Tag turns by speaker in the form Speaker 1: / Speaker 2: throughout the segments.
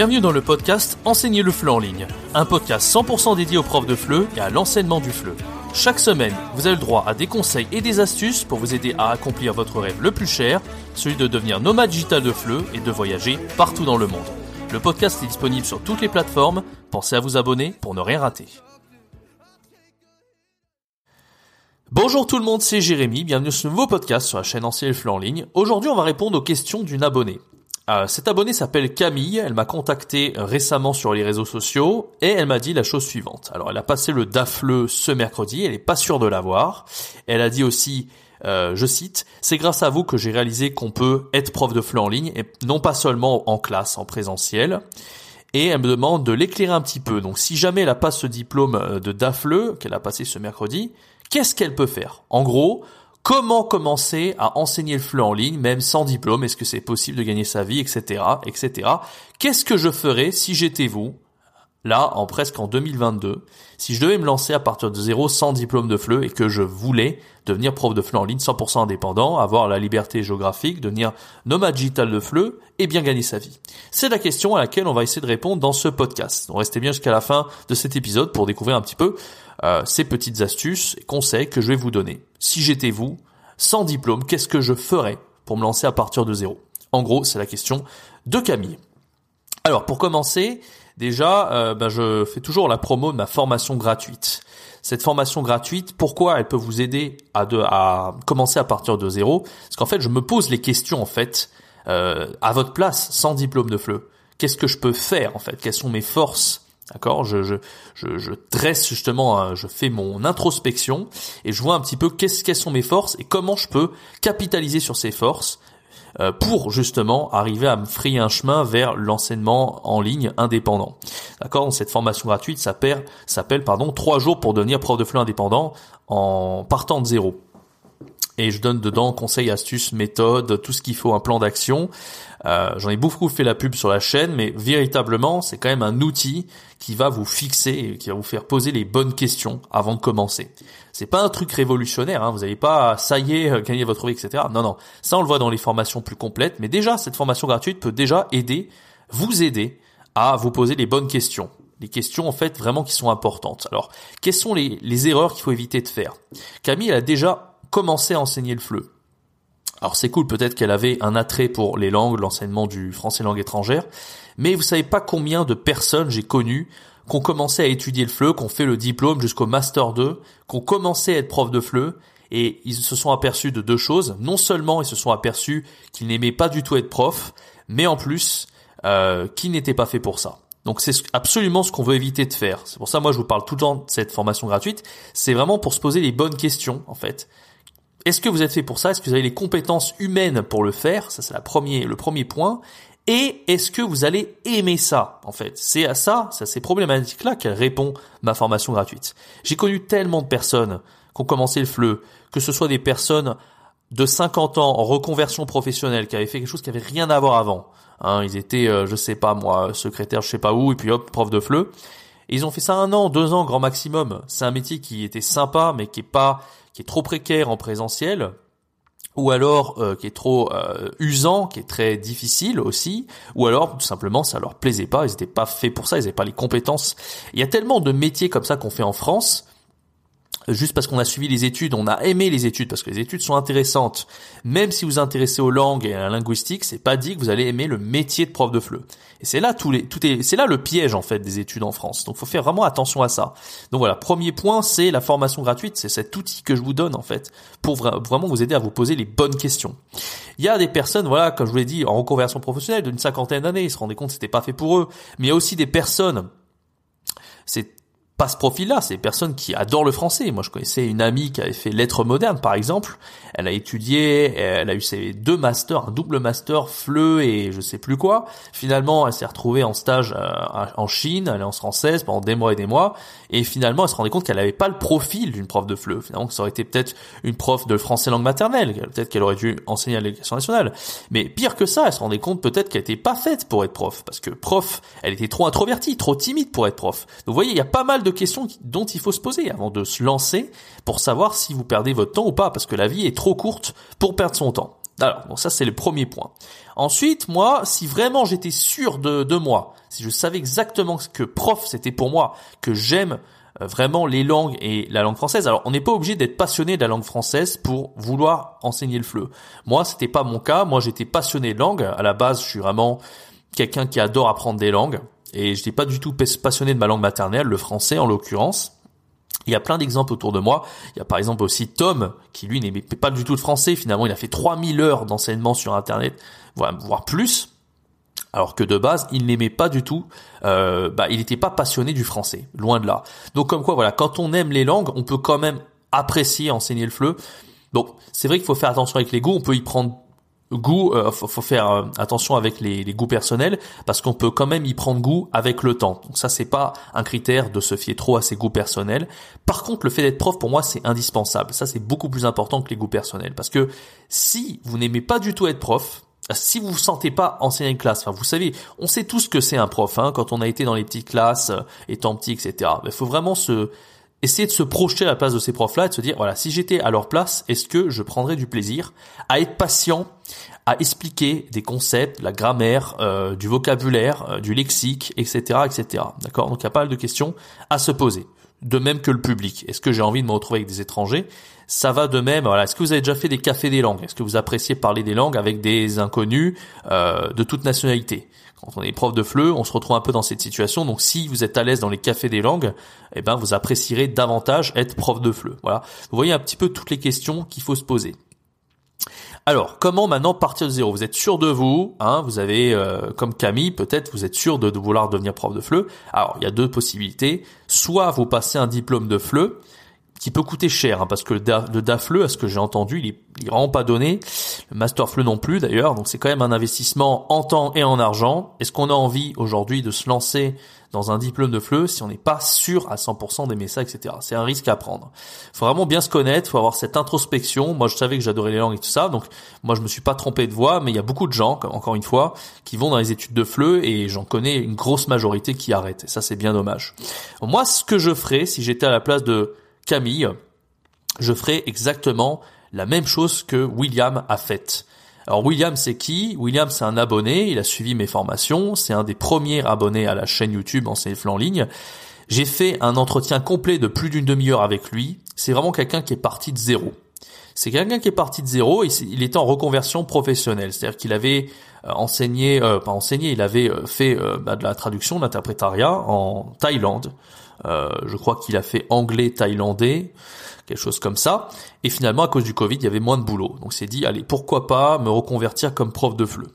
Speaker 1: Bienvenue dans le podcast Enseigner le FLE en ligne, un podcast 100% dédié aux profs de FLE et à l'enseignement du FLE. Chaque semaine, vous avez le droit à des conseils et des astuces pour vous aider à accomplir votre rêve le plus cher, celui de devenir nomade digital de FLE et de voyager partout dans le monde. Le podcast est disponible sur toutes les plateformes, pensez à vous abonner pour ne rien rater. Bonjour tout le monde, c'est Jérémy, bienvenue sur ce nouveau podcast sur la chaîne le FLE en ligne. Aujourd'hui on va répondre aux questions d'une abonnée. Euh, cette abonnée s'appelle Camille, elle m'a contacté récemment sur les réseaux sociaux et elle m'a dit la chose suivante. Alors elle a passé le DAFLE ce mercredi, elle n'est pas sûre de l'avoir. Elle a dit aussi, euh, je cite, c'est grâce à vous que j'ai réalisé qu'on peut être prof de FLE en ligne et non pas seulement en classe, en présentiel. Et elle me demande de l'éclairer un petit peu. Donc si jamais elle a pas ce diplôme euh, de DAFLE qu'elle a passé ce mercredi, qu'est-ce qu'elle peut faire? En gros, Comment commencer à enseigner le FLE en ligne, même sans diplôme Est-ce que c'est possible de gagner sa vie, etc., etc. Qu'est-ce que je ferais si j'étais vous, là, en presque en 2022, si je devais me lancer à partir de zéro sans diplôme de FLE et que je voulais devenir prof de FLE en ligne 100% indépendant, avoir la liberté géographique, devenir nomade digital de FLE et bien gagner sa vie C'est la question à laquelle on va essayer de répondre dans ce podcast. Donc restez bien jusqu'à la fin de cet épisode pour découvrir un petit peu euh, ces petites astuces et conseils que je vais vous donner. Si j'étais vous, sans diplôme, qu'est-ce que je ferais pour me lancer à partir de zéro? En gros, c'est la question de Camille. Alors, pour commencer, déjà, euh, ben, je fais toujours la promo de ma formation gratuite. Cette formation gratuite, pourquoi elle peut vous aider à, commencer à partir de zéro? Parce qu'en fait, je me pose les questions en fait euh, à votre place, sans diplôme de FLE. Qu'est-ce que je peux faire en fait? Quelles sont mes forces? D'accord? Je, je, je, je, dresse justement, je fais mon introspection et je vois un petit peu qu'est-ce, quelles sont mes forces et comment je peux capitaliser sur ces forces euh, pour justement arriver à me frayer un chemin vers l'enseignement en ligne indépendant. D'accord? Cette formation gratuite s'appelle, pardon, trois jours pour devenir prof de FLE indépendant en partant de zéro et je donne dedans conseils, astuces, méthodes, tout ce qu'il faut, un plan d'action. Euh, J'en ai beaucoup fait la pub sur la chaîne, mais véritablement, c'est quand même un outil qui va vous fixer qui va vous faire poser les bonnes questions avant de commencer. C'est pas un truc révolutionnaire, hein, vous n'allez pas, ça y est, euh, gagner votre vie, etc. Non, non, ça on le voit dans les formations plus complètes, mais déjà, cette formation gratuite peut déjà aider, vous aider à vous poser les bonnes questions les questions en fait vraiment qui sont importantes. Alors, quelles sont les, les erreurs qu'il faut éviter de faire? Camille a déjà commencer à enseigner le FLE. Alors c'est cool, peut-être qu'elle avait un attrait pour les langues, l'enseignement du français langue étrangère, mais vous savez pas combien de personnes j'ai connues qui ont commencé à étudier le FLE, qui ont fait le diplôme jusqu'au Master 2, qui ont commencé à être prof de FLE, et ils se sont aperçus de deux choses. Non seulement ils se sont aperçus qu'ils n'aimaient pas du tout être prof, mais en plus euh, qu'ils n'étaient pas faits pour ça. Donc c'est absolument ce qu'on veut éviter de faire. C'est pour ça moi je vous parle tout le temps de cette formation gratuite. C'est vraiment pour se poser les bonnes questions en fait. Est-ce que vous êtes fait pour ça? Est-ce que vous avez les compétences humaines pour le faire? Ça, c'est la premier, le premier point. Et est-ce que vous allez aimer ça En fait, c'est à ça, c'est à ces problématiques-là qu'elle répond ma formation gratuite. J'ai connu tellement de personnes qui ont commencé le FLE, que ce soit des personnes de 50 ans en reconversion professionnelle qui avaient fait quelque chose qui avait rien à voir avant. Hein, ils étaient, euh, je sais pas moi, secrétaire, je sais pas où, et puis hop, prof de FLE. Et ils ont fait ça un an, deux ans, grand maximum. C'est un métier qui était sympa, mais qui est pas, qui est trop précaire en présentiel, ou alors euh, qui est trop euh, usant, qui est très difficile aussi, ou alors tout simplement ça leur plaisait pas, ils n'étaient pas faits pour ça, ils n'avaient pas les compétences. Il y a tellement de métiers comme ça qu'on fait en France juste parce qu'on a suivi les études, on a aimé les études parce que les études sont intéressantes. Même si vous vous intéressez aux langues et à la linguistique, c'est pas dit que vous allez aimer le métier de prof de FLE. Et c'est là tout tout est, c'est là le piège en fait des études en France. Donc faut faire vraiment attention à ça. Donc voilà, premier point, c'est la formation gratuite, c'est cet outil que je vous donne en fait pour vraiment vous aider à vous poser les bonnes questions. Il y a des personnes, voilà, comme je vous l'ai dit, en reconversion professionnelle d'une cinquantaine d'années, ils se rendaient compte que c'était pas fait pour eux. Mais il y a aussi des personnes c'est pas ce profil-là, c'est des personnes qui adorent le français. Moi, je connaissais une amie qui avait fait lettres modernes, par exemple. Elle a étudié, elle a eu ses deux masters, un double master, FLE et je sais plus quoi. Finalement, elle s'est retrouvée en stage euh, en Chine, alliance française, pendant des mois et des mois. Et finalement, elle se rendait compte qu'elle n'avait pas le profil d'une prof de FLE. Finalement, ça aurait été peut-être une prof de français langue maternelle. Peut-être qu'elle aurait dû enseigner à l'éducation nationale. Mais pire que ça, elle se rendait compte peut-être qu'elle était pas faite pour être prof. Parce que prof, elle était trop introvertie, trop timide pour être prof. Donc vous voyez, il y a pas mal de questions dont il faut se poser avant de se lancer pour savoir si vous perdez votre temps ou pas, parce que la vie est trop courte pour perdre son temps. Alors, bon, ça c'est le premier point. Ensuite, moi, si vraiment j'étais sûr de, de moi, si je savais exactement ce que prof c'était pour moi, que j'aime euh, vraiment les langues et la langue française. Alors, on n'est pas obligé d'être passionné de la langue française pour vouloir enseigner le FLE. Moi, c'était pas mon cas. Moi, j'étais passionné de langue. À la base, je suis vraiment quelqu'un qui adore apprendre des langues et je n'étais pas du tout passionné de ma langue maternelle, le français en l'occurrence. Il y a plein d'exemples autour de moi. Il y a par exemple aussi Tom, qui lui n'aimait pas du tout de français. Finalement, il a fait 3000 heures d'enseignement sur Internet, voire plus. Alors que de base, il n'aimait pas du tout, euh, bah, il n'était pas passionné du français, loin de là. Donc comme quoi, voilà, quand on aime les langues, on peut quand même apprécier enseigner le fleu. Donc c'est vrai qu'il faut faire attention avec les goûts, on peut y prendre goût, euh, faut, faire euh, attention avec les, goûts personnels parce qu'on peut quand même y prendre goût avec le temps. Donc ça c'est pas un critère de se fier trop à ses goûts personnels. Par contre le fait d'être prof pour moi c'est indispensable. Ça c'est beaucoup plus important que les goûts personnels parce que si vous n'aimez pas du tout être prof, si vous vous sentez pas enseigner une classe, enfin vous savez, on sait tous que c'est un prof hein, quand on a été dans les petites classes, euh, étant petit, etc. Il faut vraiment se essayer de se projeter à la place de ces profs-là et de se dire, voilà, si j'étais à leur place, est-ce que je prendrais du plaisir à être patient, à expliquer des concepts, la grammaire, euh, du vocabulaire, euh, du lexique, etc., etc. D'accord? Donc il y a pas mal de questions à se poser. De même que le public. Est-ce que j'ai envie de me retrouver avec des étrangers? Ça va de même. Voilà. Est-ce que vous avez déjà fait des cafés des langues? Est-ce que vous appréciez parler des langues avec des inconnus euh, de toute nationalité? Quand on est prof de FLE, on se retrouve un peu dans cette situation. Donc si vous êtes à l'aise dans les cafés des langues, eh ben vous apprécierez davantage être prof de FLE. Voilà. Vous voyez un petit peu toutes les questions qu'il faut se poser. Alors, comment maintenant partir de zéro? Vous êtes sûr de vous, hein, vous avez, euh, comme Camille, peut-être vous êtes sûr de, vouloir devenir prof de FLE. Alors, il y a deux possibilités. Soit vous passez un diplôme de FLE, qui peut coûter cher, hein, parce que le, DAFLE, à ce que j'ai entendu, il est, il est vraiment pas donné. Le Master FLE non plus d'ailleurs, donc c'est quand même un investissement en temps et en argent. Est-ce qu'on a envie aujourd'hui de se lancer dans un diplôme de FLE si on n'est pas sûr à 100% d'aimer ça, etc. C'est un risque à prendre. faut vraiment bien se connaître, faut avoir cette introspection. Moi, je savais que j'adorais les langues et tout ça, donc moi, je me suis pas trompé de voie, mais il y a beaucoup de gens, encore une fois, qui vont dans les études de FLE et j'en connais une grosse majorité qui arrêtent. Et ça, c'est bien dommage. Moi, ce que je ferais si j'étais à la place de Camille, je ferai exactement la même chose que William a fait. Alors William c'est qui? William c'est un abonné, il a suivi mes formations, c'est un des premiers abonnés à la chaîne YouTube en en ligne. J'ai fait un entretien complet de plus d'une demi-heure avec lui. C'est vraiment quelqu'un qui est parti de zéro. C'est quelqu'un qui est parti de zéro et il était en reconversion professionnelle, c'est-à-dire qu'il avait euh, enseigné, euh, pas enseigné, il avait euh, fait bah, de la traduction, d'interprétariat en Thaïlande. Euh, je crois qu'il a fait anglais thaïlandais, quelque chose comme ça. Et finalement, à cause du Covid, il y avait moins de boulot. Donc, s'est dit, allez, pourquoi pas me reconvertir comme prof de FLE.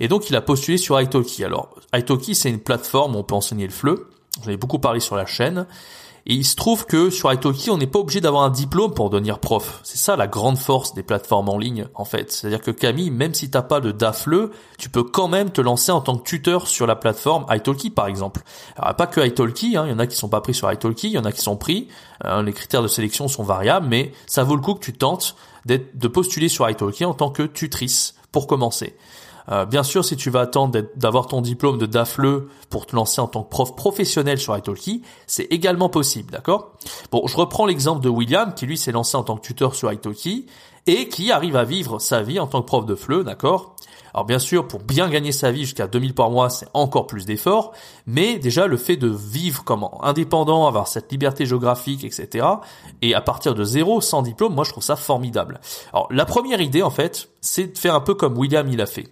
Speaker 1: Et donc, il a postulé sur Italki. Alors, Italki, c'est une plateforme où on peut enseigner le FLE. J'en ai beaucoup parlé sur la chaîne. Et il se trouve que sur Italki, on n'est pas obligé d'avoir un diplôme pour devenir prof. C'est ça la grande force des plateformes en ligne, en fait. C'est-à-dire que Camille, même si t'as pas de DAFLE, tu peux quand même te lancer en tant que tuteur sur la plateforme Italki, par exemple. Alors, pas que Italki, hein. il y en a qui sont pas pris sur Italki, il y en a qui sont pris. Hein. les critères de sélection sont variables, mais ça vaut le coup que tu tentes de postuler sur Italki en tant que tutrice pour commencer. Euh, bien sûr, si tu vas attendre d'avoir ton diplôme de DAFLE pour te lancer en tant que prof professionnel sur Italki, c'est également possible, d'accord? Bon, je reprends l'exemple de William qui lui s'est lancé en tant que tuteur sur Italki et qui arrive à vivre sa vie en tant que prof de FLE, d'accord? Alors bien sûr, pour bien gagner sa vie jusqu'à 2000 par mois, c'est encore plus d'efforts, mais déjà le fait de vivre comme indépendant, avoir cette liberté géographique, etc., et à partir de zéro, sans diplôme, moi je trouve ça formidable. Alors la première idée, en fait, c'est de faire un peu comme William il a fait.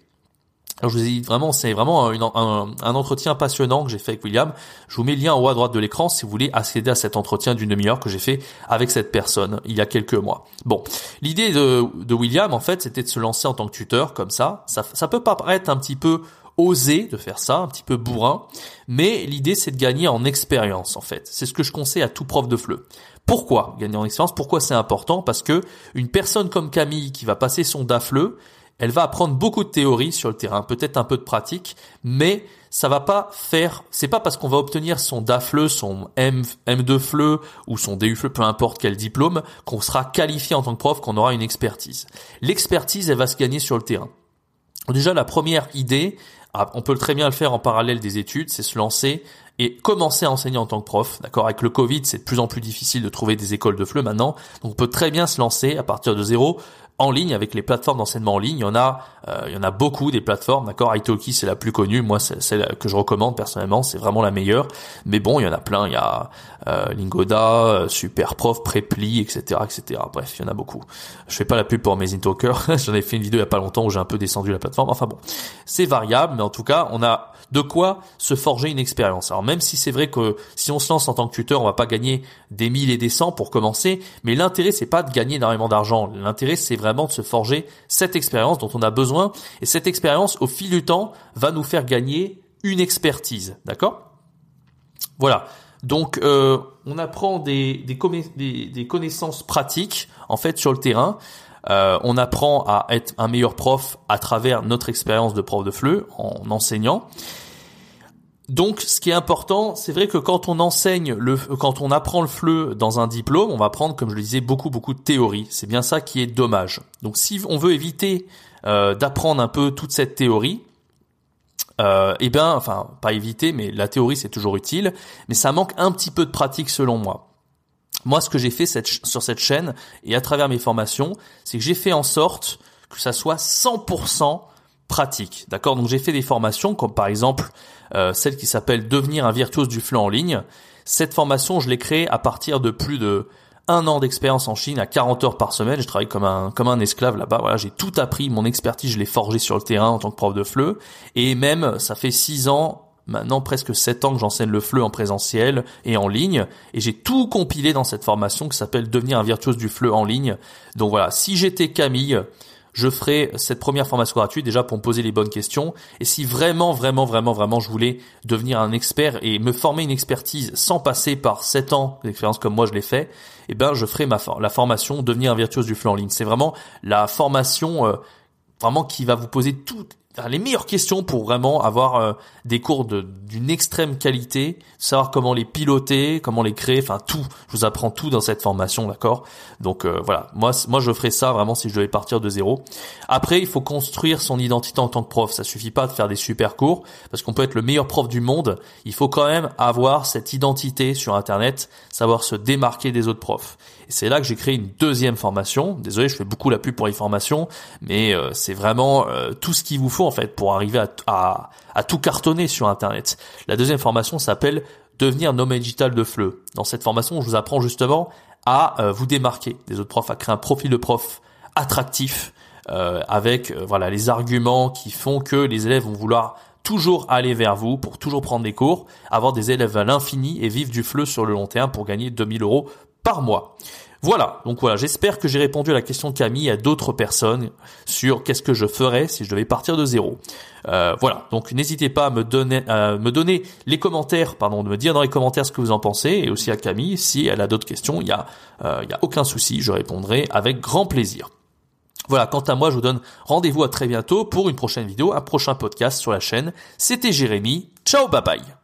Speaker 1: Je vous ai dit vraiment, c'est vraiment un, un, entretien passionnant que j'ai fait avec William. Je vous mets le lien en haut à droite de l'écran si vous voulez accéder à cet entretien d'une demi-heure que j'ai fait avec cette personne il y a quelques mois. Bon, l'idée de, de, William en fait, c'était de se lancer en tant que tuteur comme ça. Ça, ça peut paraître un petit peu osé de faire ça, un petit peu bourrin, mais l'idée c'est de gagner en expérience en fait. C'est ce que je conseille à tout prof de FLE. Pourquoi gagner en expérience? Pourquoi c'est important? Parce que une personne comme Camille qui va passer son DAFLE, elle va apprendre beaucoup de théorie sur le terrain, peut-être un peu de pratique, mais ça va pas faire, c'est pas parce qu'on va obtenir son DAFLE, son M, M2 FLE ou son DU FLE, peu importe quel diplôme, qu'on sera qualifié en tant que prof, qu'on aura une expertise. L'expertise, elle va se gagner sur le terrain. Déjà, la première idée, ah, on peut très bien le faire en parallèle des études, c'est se lancer et commencer à enseigner en tant que prof. D'accord Avec le Covid, c'est de plus en plus difficile de trouver des écoles de FLE maintenant. Donc on peut très bien se lancer à partir de zéro en ligne avec les plateformes d'enseignement en ligne. Il y en a, euh, il y en a beaucoup des plateformes, d'accord? Italki c'est la plus connue, moi c'est celle que je recommande personnellement, c'est vraiment la meilleure. Mais bon, il y en a plein. Il y a euh, Lingoda, euh, Superprof, Preply, etc., etc. Bref, il y en a beaucoup. Je fais pas la pub pour Amazing Talker. J'en ai fait une vidéo il y a pas longtemps où j'ai un peu descendu la plateforme. Enfin bon, c'est variable, mais en tout cas, on a de quoi se forger une expérience. Alors même si c'est vrai que si on se lance en tant que tuteur, on va pas gagner des mille et des cents pour commencer, mais l'intérêt c'est pas de gagner énormément d'argent. L'intérêt c'est vraiment de se forger cette expérience dont on a besoin et cette expérience au fil du temps va nous faire gagner une expertise, d'accord? Voilà. Donc euh, on apprend des, des, connaissances pratiques en fait sur le terrain. Euh, on apprend à être un meilleur prof à travers notre expérience de prof de FLE en enseignant. Donc, ce qui est important, c'est vrai que quand on enseigne le, quand on apprend le FLE dans un diplôme, on va prendre, comme je le disais, beaucoup beaucoup de théorie. C'est bien ça qui est dommage. Donc, si on veut éviter euh, d'apprendre un peu toute cette théorie, euh, eh bien, enfin, pas éviter, mais la théorie c'est toujours utile, mais ça manque un petit peu de pratique selon moi. Moi, ce que j'ai fait sur cette chaîne et à travers mes formations, c'est que j'ai fait en sorte que ça soit 100% pratique. D'accord? Donc j'ai fait des formations comme par exemple euh, celle qui s'appelle Devenir un virtuose du flux en ligne. Cette formation, je l'ai créée à partir de plus de un an d'expérience en Chine à 40 heures par semaine. Je travaille comme un comme un esclave là-bas. Voilà, j'ai tout appris, mon expertise, je l'ai forgée sur le terrain en tant que prof de FLE. Et même, ça fait six ans maintenant presque sept ans que j'enseigne le FLE en présentiel et en ligne, et j'ai tout compilé dans cette formation qui s'appelle Devenir un virtuose du FLE en ligne. Donc voilà, si j'étais Camille, je ferai cette première formation gratuite déjà pour me poser les bonnes questions. Et si vraiment, vraiment, vraiment, vraiment, je voulais devenir un expert et me former une expertise sans passer par 7 ans d'expérience comme moi je l'ai fait, eh ben, je ferai ma la formation devenir un virtuose du flux en ligne. C'est vraiment la formation euh, vraiment qui va vous poser toutes les meilleures questions pour vraiment avoir euh, des cours d'une extrême qualité, savoir comment les piloter, comment les créer, enfin tout. Je vous apprends tout dans cette formation, d'accord? Donc euh, voilà, moi moi je ferais ça vraiment si je devais partir de zéro. Après, il faut construire son identité en tant que prof. Ça suffit pas de faire des super cours parce qu'on peut être le meilleur prof du monde. Il faut quand même avoir cette identité sur Internet, savoir se démarquer des autres profs. Et c'est là que j'ai créé une deuxième formation. Désolé, je fais beaucoup la pub pour les formations, mais euh, c'est vraiment tout ce qu'il vous faut en fait pour arriver à, tout cartonner sur Internet. La deuxième formation s'appelle devenir nomade digital de FLE. Dans cette formation, je vous apprends justement à euh, vous démarquer des autres profs, à créer un profil de prof attractif euh, avec euh, voilà les arguments qui font que les élèves vont vouloir toujours aller vers vous pour toujours prendre des cours, avoir des élèves à l'infini et vivre du FLE sur le long terme pour gagner 2000 euros par mois. Voilà, donc voilà, j'espère que j'ai répondu à la question de Camille et à d'autres personnes sur qu'est-ce que je ferais si je devais partir de zéro. Euh, voilà, donc n'hésitez pas à me donner, me donner les commentaires, pardon, de me dire dans les commentaires ce que vous en pensez, et aussi à Camille si elle a d'autres questions, il y a, euh, y a aucun souci, je répondrai avec grand plaisir. Voilà, quant à moi, je vous donne rendez-vous à très bientôt pour une prochaine vidéo, un prochain podcast sur la chaîne. C'était Jérémy. Ciao, bye bye.